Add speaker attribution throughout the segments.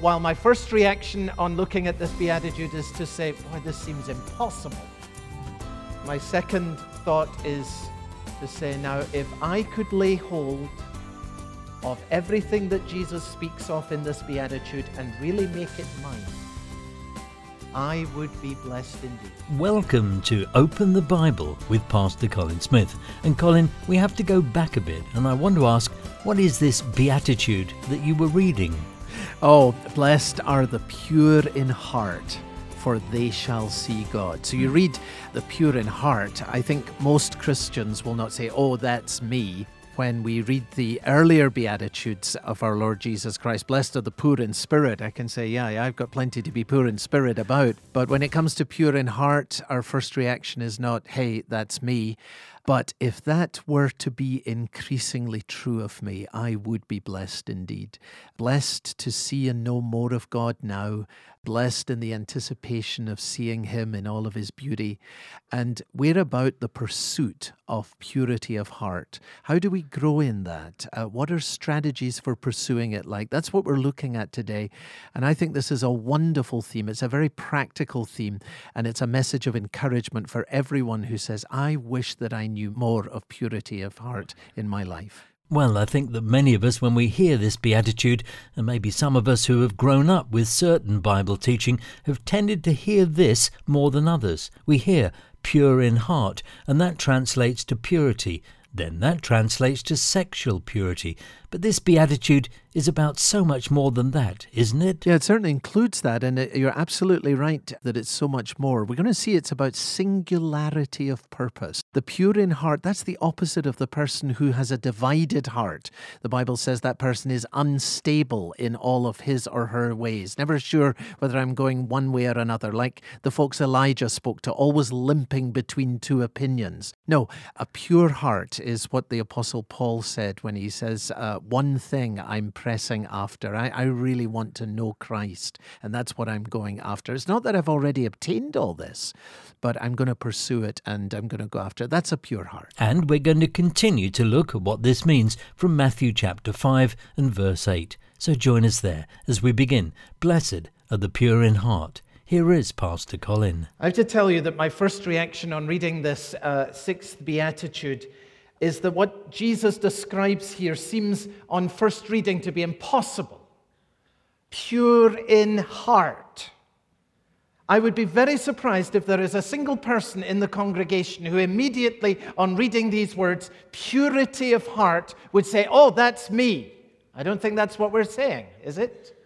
Speaker 1: while my first reaction on looking at this beatitude is to say, boy, this seems impossible, my second thought is to say, now, if I could lay hold of everything that Jesus speaks of in this beatitude and really make it mine, I would be blessed indeed.
Speaker 2: Welcome to Open the Bible with Pastor Colin Smith. And Colin, we have to go back a bit, and I want to ask, what is this beatitude that you were reading?
Speaker 1: Oh, blessed are the pure in heart, for they shall see God. So you hmm. read the pure in heart. I think most Christians will not say, oh, that's me when we read the earlier Beatitudes of our Lord Jesus Christ, blessed are the poor in spirit, I can say, yeah, I've got plenty to be poor in spirit about. But when it comes to pure in heart, our first reaction is not, hey, that's me. But if that were to be increasingly true of me, I would be blessed indeed. Blessed to see and know more of God now, blessed in the anticipation of seeing Him in all of His beauty. And we're about the pursuit of purity of heart. How do we grow in that? Uh, what are strategies for pursuing it like? That's what we're looking at today. And I think this is a wonderful theme. It's a very practical theme, and it's a message of encouragement for everyone who says, I wish that I knew more of purity of heart in my life.
Speaker 2: Well, I think that many of us, when we hear this beatitude, and maybe some of us who have grown up with certain Bible teaching, have tended to hear this more than others. We hear pure in heart, and that translates to purity. Then that translates to sexual purity. But this beatitude is about so much more than that, isn't it?
Speaker 1: Yeah, it certainly includes that. And uh, you're absolutely right that it's so much more. We're going to see it's about singularity of purpose. The pure in heart, that's the opposite of the person who has a divided heart. The Bible says that person is unstable in all of his or her ways, never sure whether I'm going one way or another, like the folks Elijah spoke to, always limping between two opinions. No, a pure heart is what the Apostle Paul said when he says, uh, one thing I'm pressing after. I, I really want to know Christ, and that's what I'm going after. It's not that I've already obtained all this, but I'm going to pursue it and I'm going to go after it. That's a pure heart.
Speaker 2: And we're going to continue to look at what this means from Matthew chapter 5 and verse 8. So join us there as we begin. Blessed are the pure in heart. Here is Pastor Colin.
Speaker 1: I have to tell you that my first reaction on reading this uh, sixth beatitude is that what Jesus describes here seems on first reading to be impossible. Pure in heart. I would be very surprised if there is a single person in the congregation who immediately, on reading these words, purity of heart, would say, Oh, that's me. I don't think that's what we're saying, is it?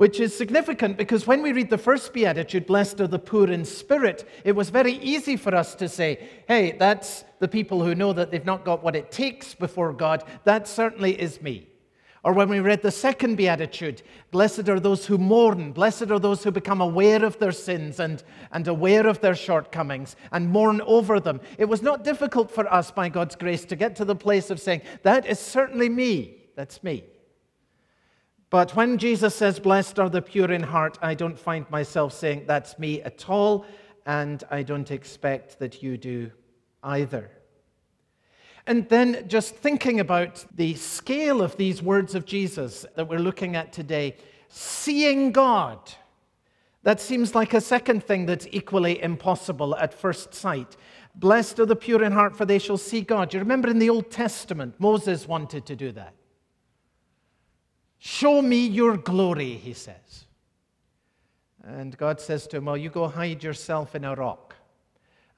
Speaker 1: Which is significant because when we read the first beatitude, blessed are the poor in spirit, it was very easy for us to say, hey, that's the people who know that they've not got what it takes before God. That certainly is me. Or when we read the second beatitude, blessed are those who mourn, blessed are those who become aware of their sins and, and aware of their shortcomings and mourn over them. It was not difficult for us, by God's grace, to get to the place of saying, that is certainly me. That's me. But when Jesus says, Blessed are the pure in heart, I don't find myself saying, That's me at all, and I don't expect that you do either. And then just thinking about the scale of these words of Jesus that we're looking at today, seeing God. That seems like a second thing that's equally impossible at first sight. Blessed are the pure in heart, for they shall see God. You remember in the Old Testament, Moses wanted to do that. Show me your glory, he says. And God says to him, Well, you go hide yourself in a rock,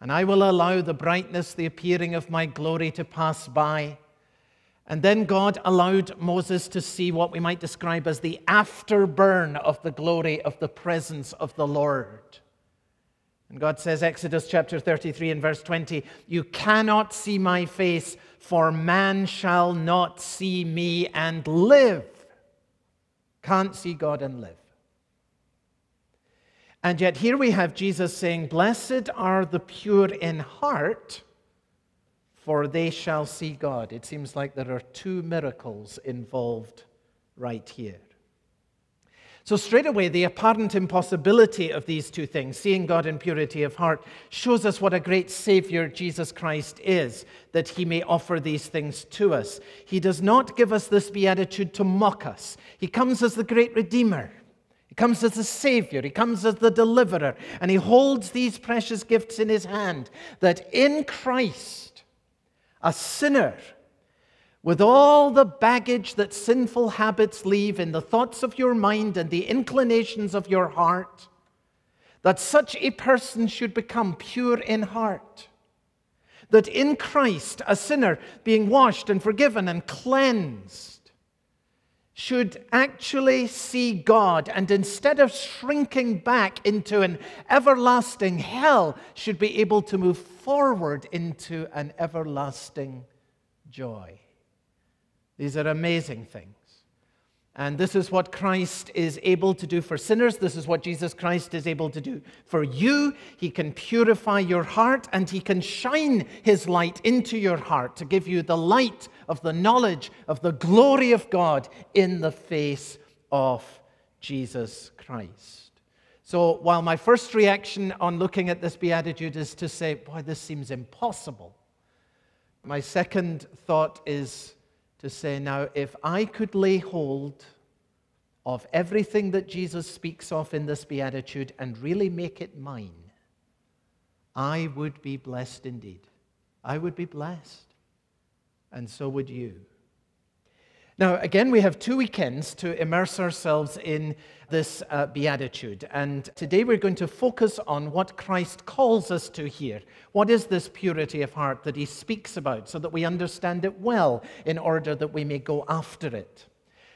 Speaker 1: and I will allow the brightness, the appearing of my glory to pass by. And then God allowed Moses to see what we might describe as the afterburn of the glory of the presence of the Lord. And God says, Exodus chapter 33 and verse 20, You cannot see my face, for man shall not see me and live. Can't see God and live. And yet, here we have Jesus saying, Blessed are the pure in heart, for they shall see God. It seems like there are two miracles involved right here. So, straight away, the apparent impossibility of these two things, seeing God in purity of heart, shows us what a great Savior Jesus Christ is, that he may offer these things to us. He does not give us this beatitude to mock us, he comes as the great Redeemer. He comes as the Savior, He comes as the deliverer, and He holds these precious gifts in His hand that in Christ, a sinner, with all the baggage that sinful habits leave in the thoughts of your mind and the inclinations of your heart, that such a person should become pure in heart. That in Christ, a sinner being washed and forgiven and cleansed, should actually see God and instead of shrinking back into an everlasting hell, should be able to move forward into an everlasting joy. These are amazing things. And this is what Christ is able to do for sinners. This is what Jesus Christ is able to do for you. He can purify your heart and He can shine His light into your heart to give you the light of the knowledge of the glory of God in the face of Jesus Christ. So, while my first reaction on looking at this beatitude is to say, Boy, this seems impossible, my second thought is to say, now, if I could lay hold of everything that Jesus speaks of in this beatitude and really make it mine, I would be blessed indeed. I would be blessed. And so would you. Now, again, we have two weekends to immerse ourselves in this uh, beatitude. And today we're going to focus on what Christ calls us to here. What is this purity of heart that he speaks about so that we understand it well in order that we may go after it?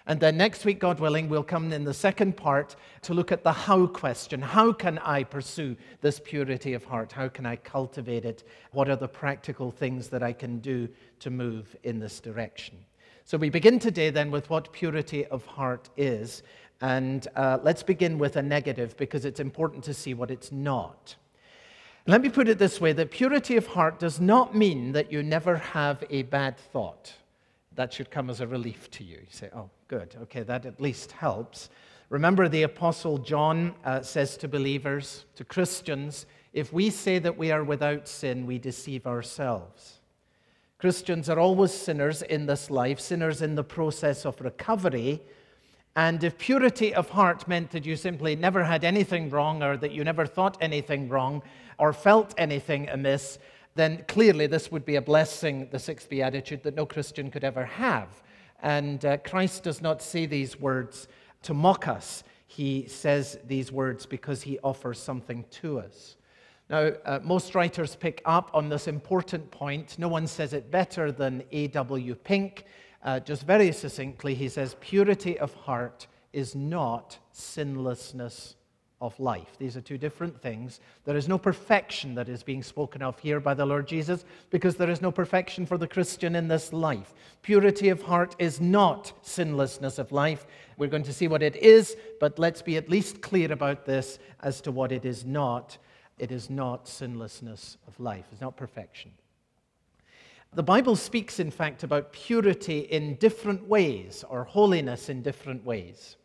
Speaker 1: And then next week, God willing, we'll come in the second part to look at the how question. How can I pursue this purity of heart? How can I cultivate it? What are the practical things that I can do to move in this direction? So we begin today then with what purity of heart is. And uh, let's begin with a negative because it's important to see what it's not. Let me put it this way that purity of heart does not mean that you never have a bad thought. That should come as a relief to you. You say, oh, good, okay, that at least helps. Remember, the Apostle John uh, says to believers, to Christians, if we say that we are without sin, we deceive ourselves. Christians are always sinners in this life, sinners in the process of recovery. And if purity of heart meant that you simply never had anything wrong, or that you never thought anything wrong, or felt anything amiss, then clearly this would be a blessing, the sixth beatitude, that no Christian could ever have. And uh, Christ does not say these words to mock us. He says these words because he offers something to us. Now, uh, most writers pick up on this important point. No one says it better than A.W. Pink. Uh, just very succinctly, he says, Purity of heart is not sinlessness of life. These are two different things. There is no perfection that is being spoken of here by the Lord Jesus because there is no perfection for the Christian in this life. Purity of heart is not sinlessness of life. We're going to see what it is, but let's be at least clear about this as to what it is not. It is not sinlessness of life, it's not perfection. The Bible speaks, in fact, about purity in different ways, or holiness in different ways.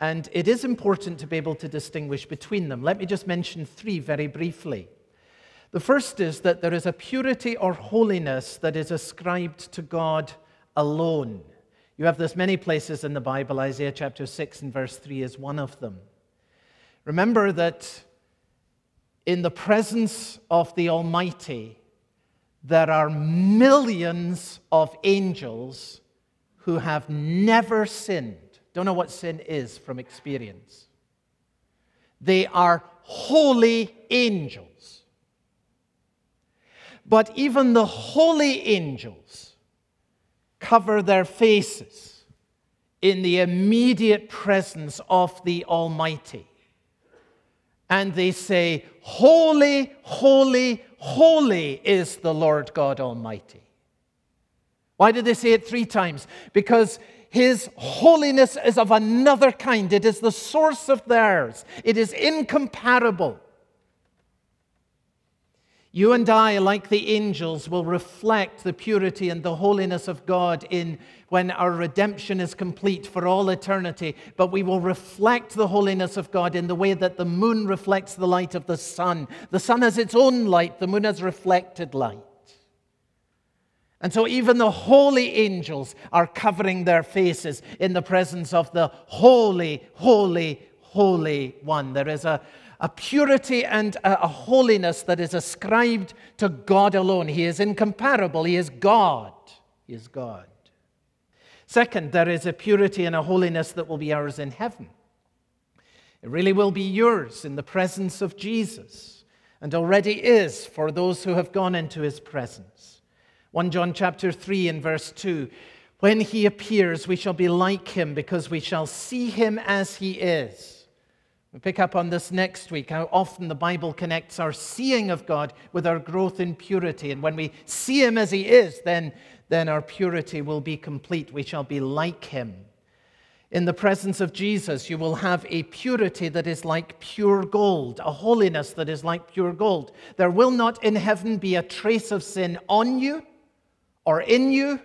Speaker 1: And it is important to be able to distinguish between them. Let me just mention three very briefly. The first is that there is a purity or holiness that is ascribed to God alone. You have this many places in the Bible. Isaiah chapter 6 and verse 3 is one of them. Remember that in the presence of the Almighty, there are millions of angels who have never sinned. Don't know what sin is from experience. They are holy angels. But even the holy angels cover their faces in the immediate presence of the Almighty and they say, Holy, holy, holy is the Lord God Almighty. Why did they say it three times? Because his holiness is of another kind. It is the source of theirs, it is incomparable. You and I, like the angels, will reflect the purity and the holiness of God in when our redemption is complete for all eternity, but we will reflect the holiness of God in the way that the moon reflects the light of the sun. The sun has its own light, the moon has reflected light. And so, even the holy angels are covering their faces in the presence of the holy, holy, Holy One. There is a, a purity and a, holiness that is ascribed to God alone. He is incomparable. He is God. He is God. Second, there is a purity and a holiness that will be ours in heaven. It really will be yours in the presence of Jesus, and already is for those who have gone into his presence. 1 John chapter 3 and verse 2 When he appears, we shall be like him because we shall see him as he is. We pick up on this next week how often the Bible connects our seeing of God with our growth in purity. And when we see Him as He is, then, then our purity will be complete. We shall be like Him. In the presence of Jesus, you will have a purity that is like pure gold, a holiness that is like pure gold. There will not in heaven be a trace of sin on you, or in you,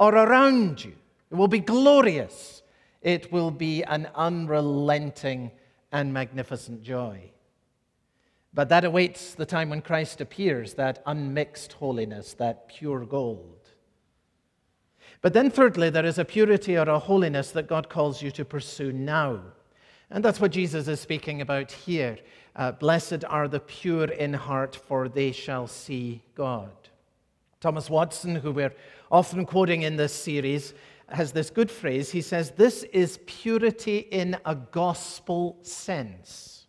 Speaker 1: or around you. It will be glorious. It will be an unrelenting and magnificent joy. But that awaits the time when Christ appears, that unmixed holiness, that pure gold. But then, thirdly, there is a purity or a holiness that God calls you to pursue now. And that's what Jesus is speaking about here. Uh, Blessed are the pure in heart, for they shall see God. Thomas Watson, who we're often quoting in this series, has this good phrase. He says, This is purity in a gospel sense.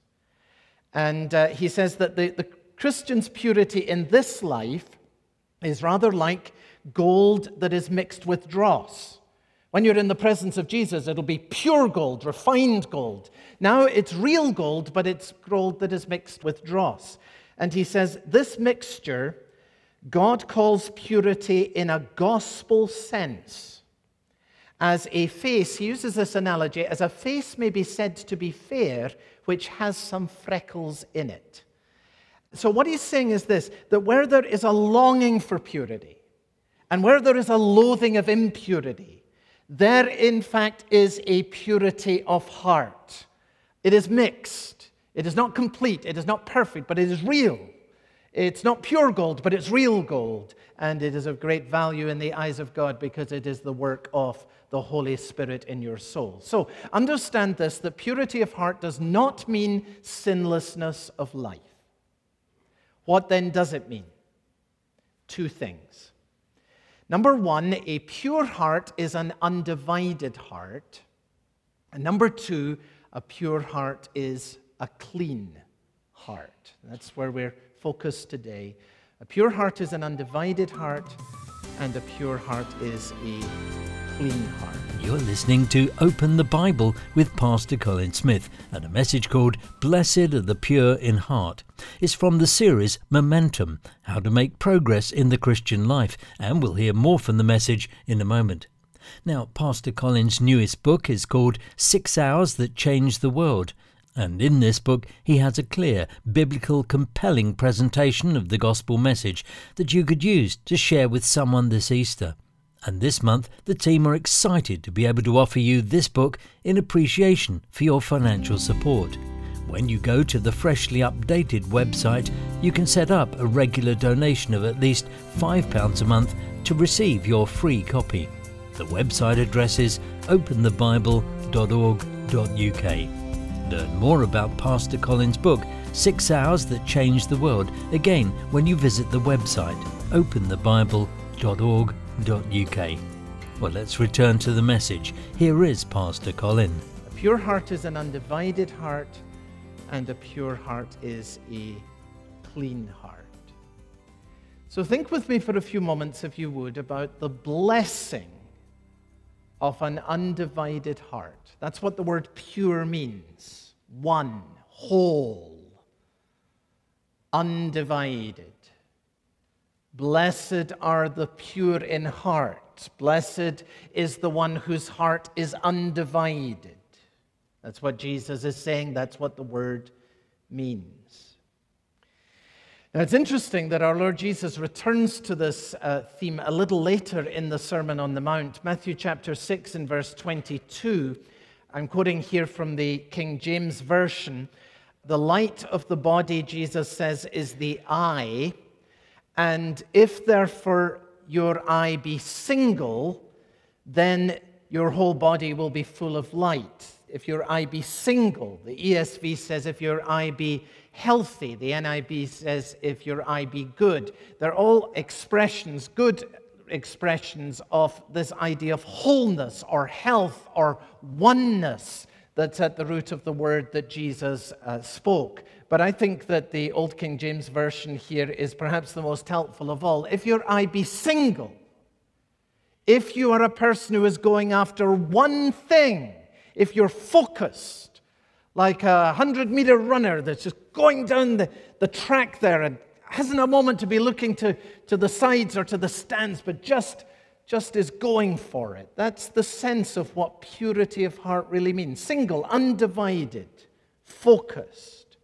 Speaker 1: And uh, he says that the, the Christian's purity in this life is rather like gold that is mixed with dross. When you're in the presence of Jesus, it'll be pure gold, refined gold. Now it's real gold, but it's gold that is mixed with dross. And he says, This mixture, God calls purity in a gospel sense as a face, he uses this analogy, as a face may be said to be fair, which has some freckles in it. So, what he's saying is this that where there is a longing for purity, and where there is a loathing of impurity, there in fact is a purity of heart. It is mixed. It is not complete. It is not perfect, but it is real. It's not pure gold, but it's real gold. And it is of great value in the eyes of God because it is the work of the Holy Spirit in your soul. So understand this that purity of heart does not mean sinlessness of life. What then does it mean? Two things. Number one, a pure heart is an undivided heart. And number two, a pure heart is a clean heart. That's where we're focused today. A pure heart is an undivided heart, and a pure heart is a clean heart.
Speaker 2: You're listening to Open the Bible with Pastor Colin Smith and a message called Blessed are the Pure in Heart. It's from the series Momentum How to Make Progress in the Christian Life, and we'll hear more from the message in a moment. Now, Pastor Colin's newest book is called Six Hours That Changed the World. And in this book, he has a clear, biblical, compelling presentation of the gospel message that you could use to share with someone this Easter. And this month, the team are excited to be able to offer you this book in appreciation for your financial support. When you go to the freshly updated website, you can set up a regular donation of at least £5 a month to receive your free copy. The website address is openthebible.org.uk. Learn more about Pastor Colin's book, Six Hours That Changed the World, again when you visit the website openthebible.org.uk. Well, let's return to the message. Here is Pastor Colin.
Speaker 1: A pure heart is an undivided heart, and a pure heart is a clean heart. So think with me for a few moments, if you would, about the blessing of an undivided heart. That's what the word pure means one, whole, undivided. Blessed are the pure in heart. Blessed is the one whose heart is undivided. That's what Jesus is saying. That's what the word means. Now, it's interesting that our Lord Jesus returns to this uh, theme a little later in the Sermon on the Mount. Matthew chapter 6 and verse 22. I'm quoting here from the King James Version. The light of the body, Jesus says, is the eye. And if therefore your eye be single, then your whole body will be full of light. If your eye be single. The ESV says, if your eye be healthy. The NIV says, if your eye be good. They're all expressions, good expressions of this idea of wholeness or health or oneness that's at the root of the word that Jesus uh, spoke. But I think that the Old King James Version here is perhaps the most helpful of all. If your eye be single, if you are a person who is going after one thing, if you're focused, like a 100 meter runner that's just going down the, the track there and hasn't a moment to be looking to, to the sides or to the stands, but just, just is going for it. That's the sense of what purity of heart really means single, undivided, focused.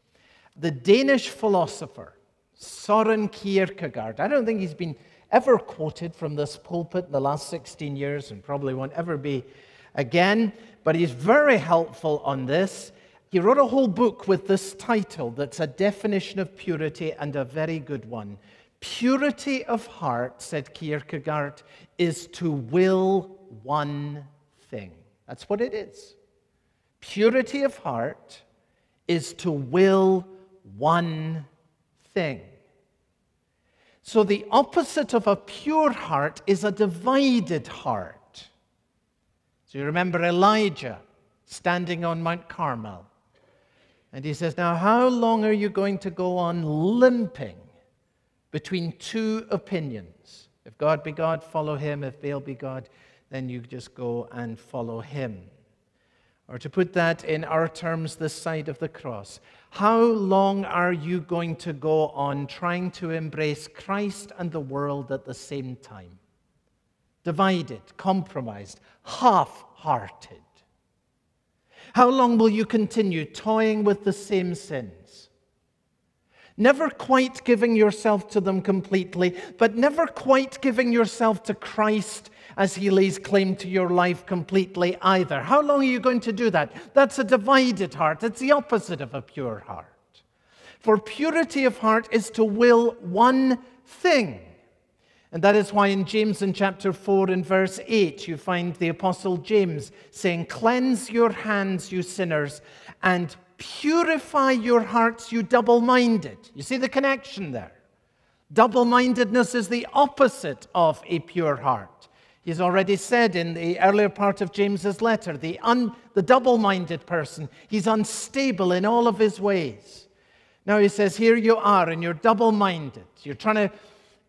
Speaker 1: The Danish philosopher, Soren Kierkegaard, I don't think he's been ever quoted from this pulpit in the last 16 years and probably won't ever be again, but he's very helpful on this. He wrote a whole book with this title that's a definition of purity and a very good one. Purity of heart, said Kierkegaard, is to will one thing. That's what it is. Purity of heart is to will one thing. So, the opposite of a pure heart is a divided heart. So, you remember Elijah standing on Mount Carmel. And he says, Now, how long are you going to go on limping between two opinions? If God be God, follow him. If Baal be God, then you just go and follow him. Or to put that in our terms, this side of the cross. How long are you going to go on trying to embrace Christ and the world at the same time? Divided, compromised, half hearted. How long will you continue toying with the same sins? Never quite giving yourself to them completely, but never quite giving yourself to Christ as he lays claim to your life completely either. How long are you going to do that? That's a divided heart. It's the opposite of a pure heart. For purity of heart is to will one thing. And that is why in James in chapter 4 and verse 8, you find the Apostle James saying, Cleanse your hands, you sinners, and purify your hearts, you double minded. You see the connection there? Double mindedness is the opposite of a pure heart. He's already said in the earlier part of James's letter, the, the double minded person, he's unstable in all of his ways. Now he says, Here you are, and you're double minded. You're trying to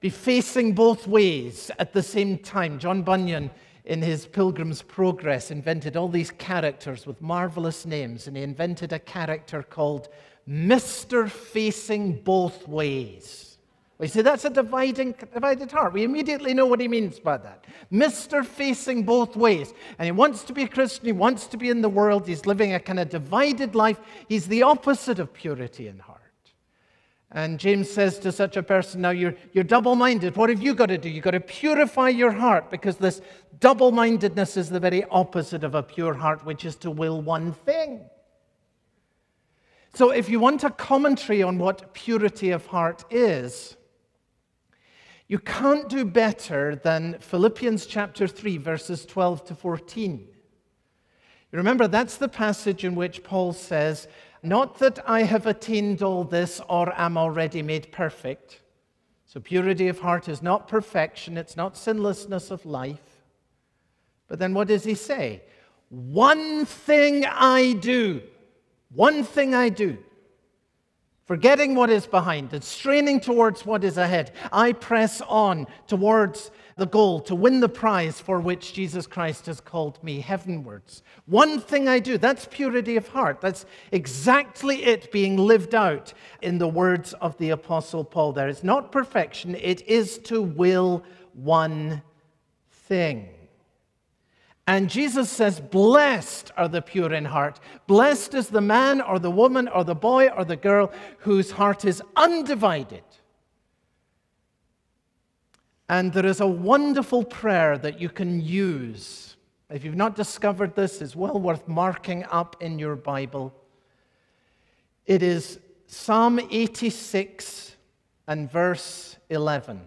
Speaker 1: be facing both ways at the same time. John Bunyan, in his Pilgrim's Progress, invented all these characters with marvelous names, and he invented a character called Mr. Facing Both Ways. We say that's a dividing, divided heart. We immediately know what he means by that. Mr. Facing Both Ways. And he wants to be a Christian, he wants to be in the world, he's living a kind of divided life. He's the opposite of purity in heart. And James says to such a person, Now you're, you're double minded. What have you got to do? You've got to purify your heart because this double mindedness is the very opposite of a pure heart, which is to will one thing. So, if you want a commentary on what purity of heart is, you can't do better than Philippians chapter 3, verses 12 to 14. You remember, that's the passage in which Paul says, not that I have attained all this or am already made perfect. So, purity of heart is not perfection, it's not sinlessness of life. But then what does he say? One thing I do, one thing I do, forgetting what is behind and straining towards what is ahead, I press on towards the goal to win the prize for which Jesus Christ has called me heavenwards. One thing I do, that's purity of heart. That's exactly it being lived out in the words of the Apostle Paul there. It's not perfection, it is to will one thing. And Jesus says, Blessed are the pure in heart. Blessed is the man or the woman or the boy or the girl whose heart is undivided and there is a wonderful prayer that you can use. If you've not discovered this, it's well worth marking up in your Bible. It is Psalm 86 and verse 11.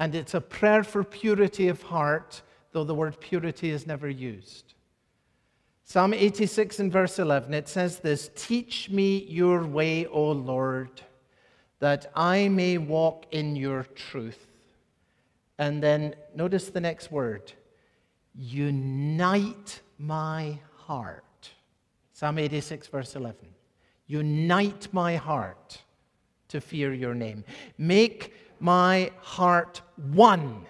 Speaker 1: And it's a prayer for purity of heart, though the word purity is never used. Psalm 86 and verse 11, it says this Teach me your way, O Lord, that I may walk in your truth. And then notice the next word unite my heart. Psalm 86, verse 11. Unite my heart to fear your name. Make my heart one.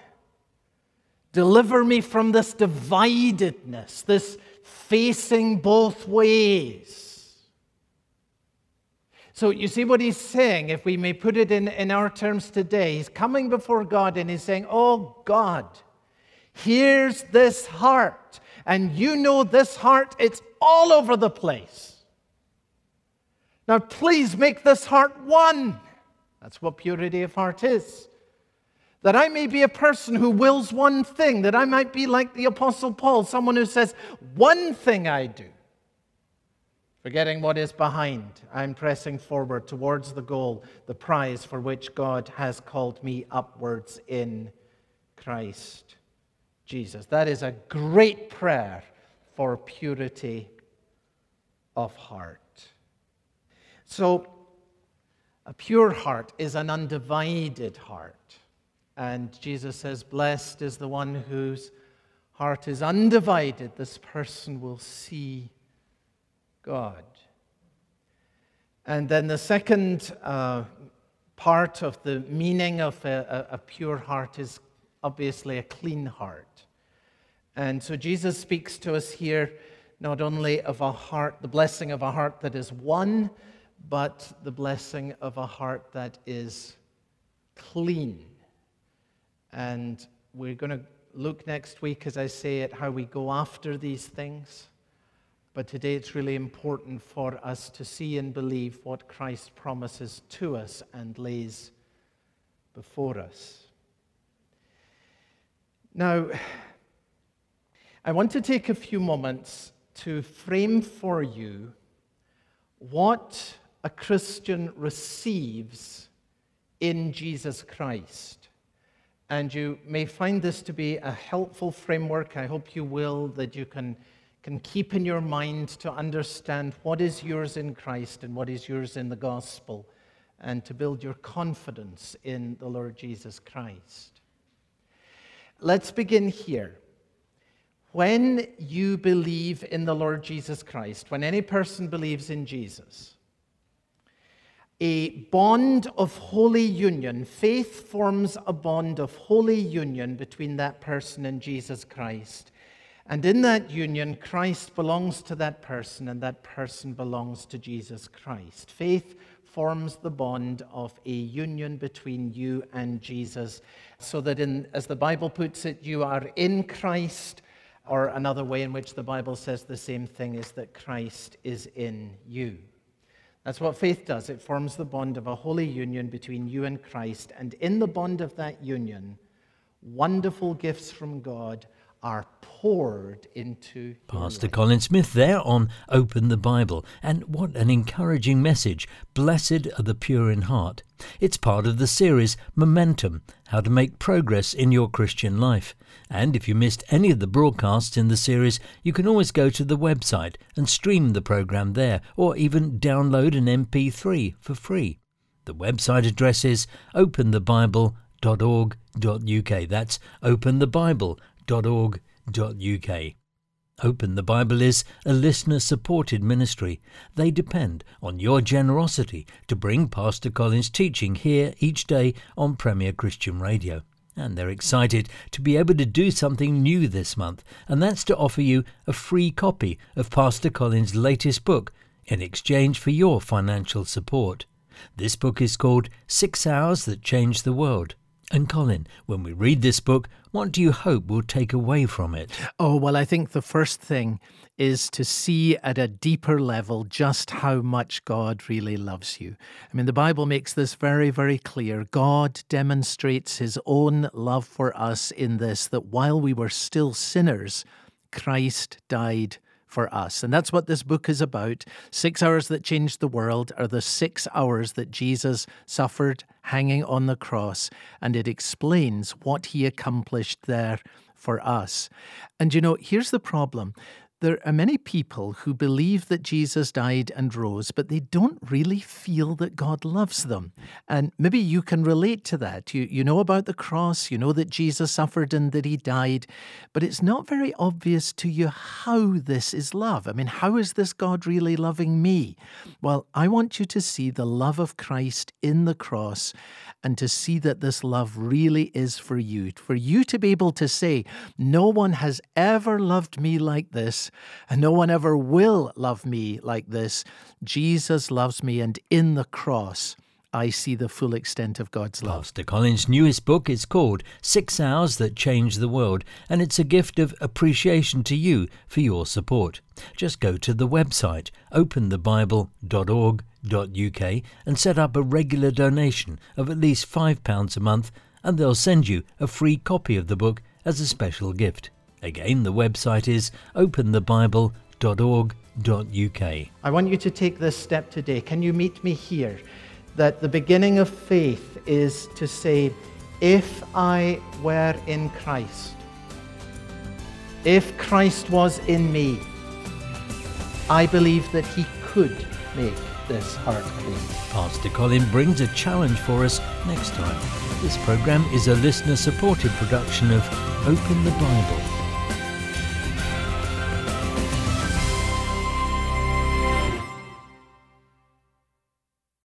Speaker 1: Deliver me from this dividedness, this facing both ways. So you see what he's saying, if we may put it in, in our terms today. He's coming before God and he's saying, Oh God, here's this heart. And you know this heart, it's all over the place. Now please make this heart one. That's what purity of heart is. That I may be a person who wills one thing, that I might be like the Apostle Paul, someone who says, One thing I do. Forgetting what is behind, I'm pressing forward towards the goal, the prize for which God has called me upwards in Christ Jesus. That is a great prayer for purity of heart. So, a pure heart is an undivided heart. And Jesus says, Blessed is the one whose heart is undivided. This person will see God. And then the second uh, part of the meaning of a, a, a pure heart is obviously a clean heart. And so Jesus speaks to us here not only of a heart, the blessing of a heart that is one, but the blessing of a heart that is clean. And we're going to look next week, as I say, at how we go after these things. But today it's really important for us to see and believe what Christ promises to us and lays before us. Now, I want to take a few moments to frame for you what a Christian receives in Jesus Christ. And you may find this to be a helpful framework. I hope you will, that you can, can keep in your mind to understand what is yours in Christ and what is yours in the gospel, and to build your confidence in the Lord Jesus Christ. Let's begin here. When you believe in the Lord Jesus Christ, when any person believes in Jesus, a bond of holy union. Faith forms a bond of holy union between that person and Jesus Christ. And in that union, Christ belongs to that person, and that person belongs to Jesus Christ. Faith forms the bond of a union between you and Jesus, so that, in, as the Bible puts it, you are in Christ, or another way in which the Bible says the same thing is that Christ is in you. That's what faith does. It forms the bond of a holy union between you and Christ. And in the bond of that union, wonderful gifts from God are poured into.
Speaker 2: Pastor Colin Smith there on Open the Bible. And what an encouraging message. Blessed are the pure in heart. It's part of the series Momentum How to Make Progress in Your Christian Life. And if you missed any of the broadcasts in the series, you can always go to the website and stream the program there, or even download an MP3 for free. The website address is openthebible.org.uk. That's openthebible.org.uk. Open the Bible is a listener supported ministry. They depend on your generosity to bring Pastor Colin's teaching here each day on Premier Christian Radio. And they're excited to be able to do something new this month, and that's to offer you a free copy of Pastor Colin's latest book in exchange for your financial support. This book is called Six Hours That Changed the World. And Colin, when we read this book, what do you hope we'll take away from it?
Speaker 1: Oh, well, I think the first thing is to see at a deeper level just how much God really loves you. I mean, the Bible makes this very, very clear. God demonstrates his own love for us in this that while we were still sinners, Christ died for us. And that's what this book is about. Six hours that changed the world are the six hours that Jesus suffered hanging on the cross, and it explains what he accomplished there for us. And you know, here's the problem There are many people who believe that Jesus died and rose, but they don't really feel that God loves them. And maybe you can relate to that. You, you know about the cross, you know that Jesus suffered and that he died, but it's not very obvious to you how this is love. I mean, how is this God really loving me? Well, I want you to see the love of Christ in the cross and to see that this love really is for you. For you to be able to say, No one has ever loved me like this, and no one ever will love me like this. Jesus loves me, and in the cross, I see the full extent of God's love.
Speaker 2: Pastor Colin's newest book is called Six Hours That Changed the World, and it's a gift of appreciation to you for your support. Just go to the website openthebible.org.uk and set up a regular donation of at least £5 a month, and they'll send you a free copy of the book as a special gift. Again, the website is openthebible.org.uk.
Speaker 1: I want you to take this step today. Can you meet me here? That the beginning of faith is to say, if I were in Christ, if Christ was in me, I believe that he could make this heart clean.
Speaker 2: Pastor Colin brings a challenge for us next time. This program is a listener supported production of Open the Bible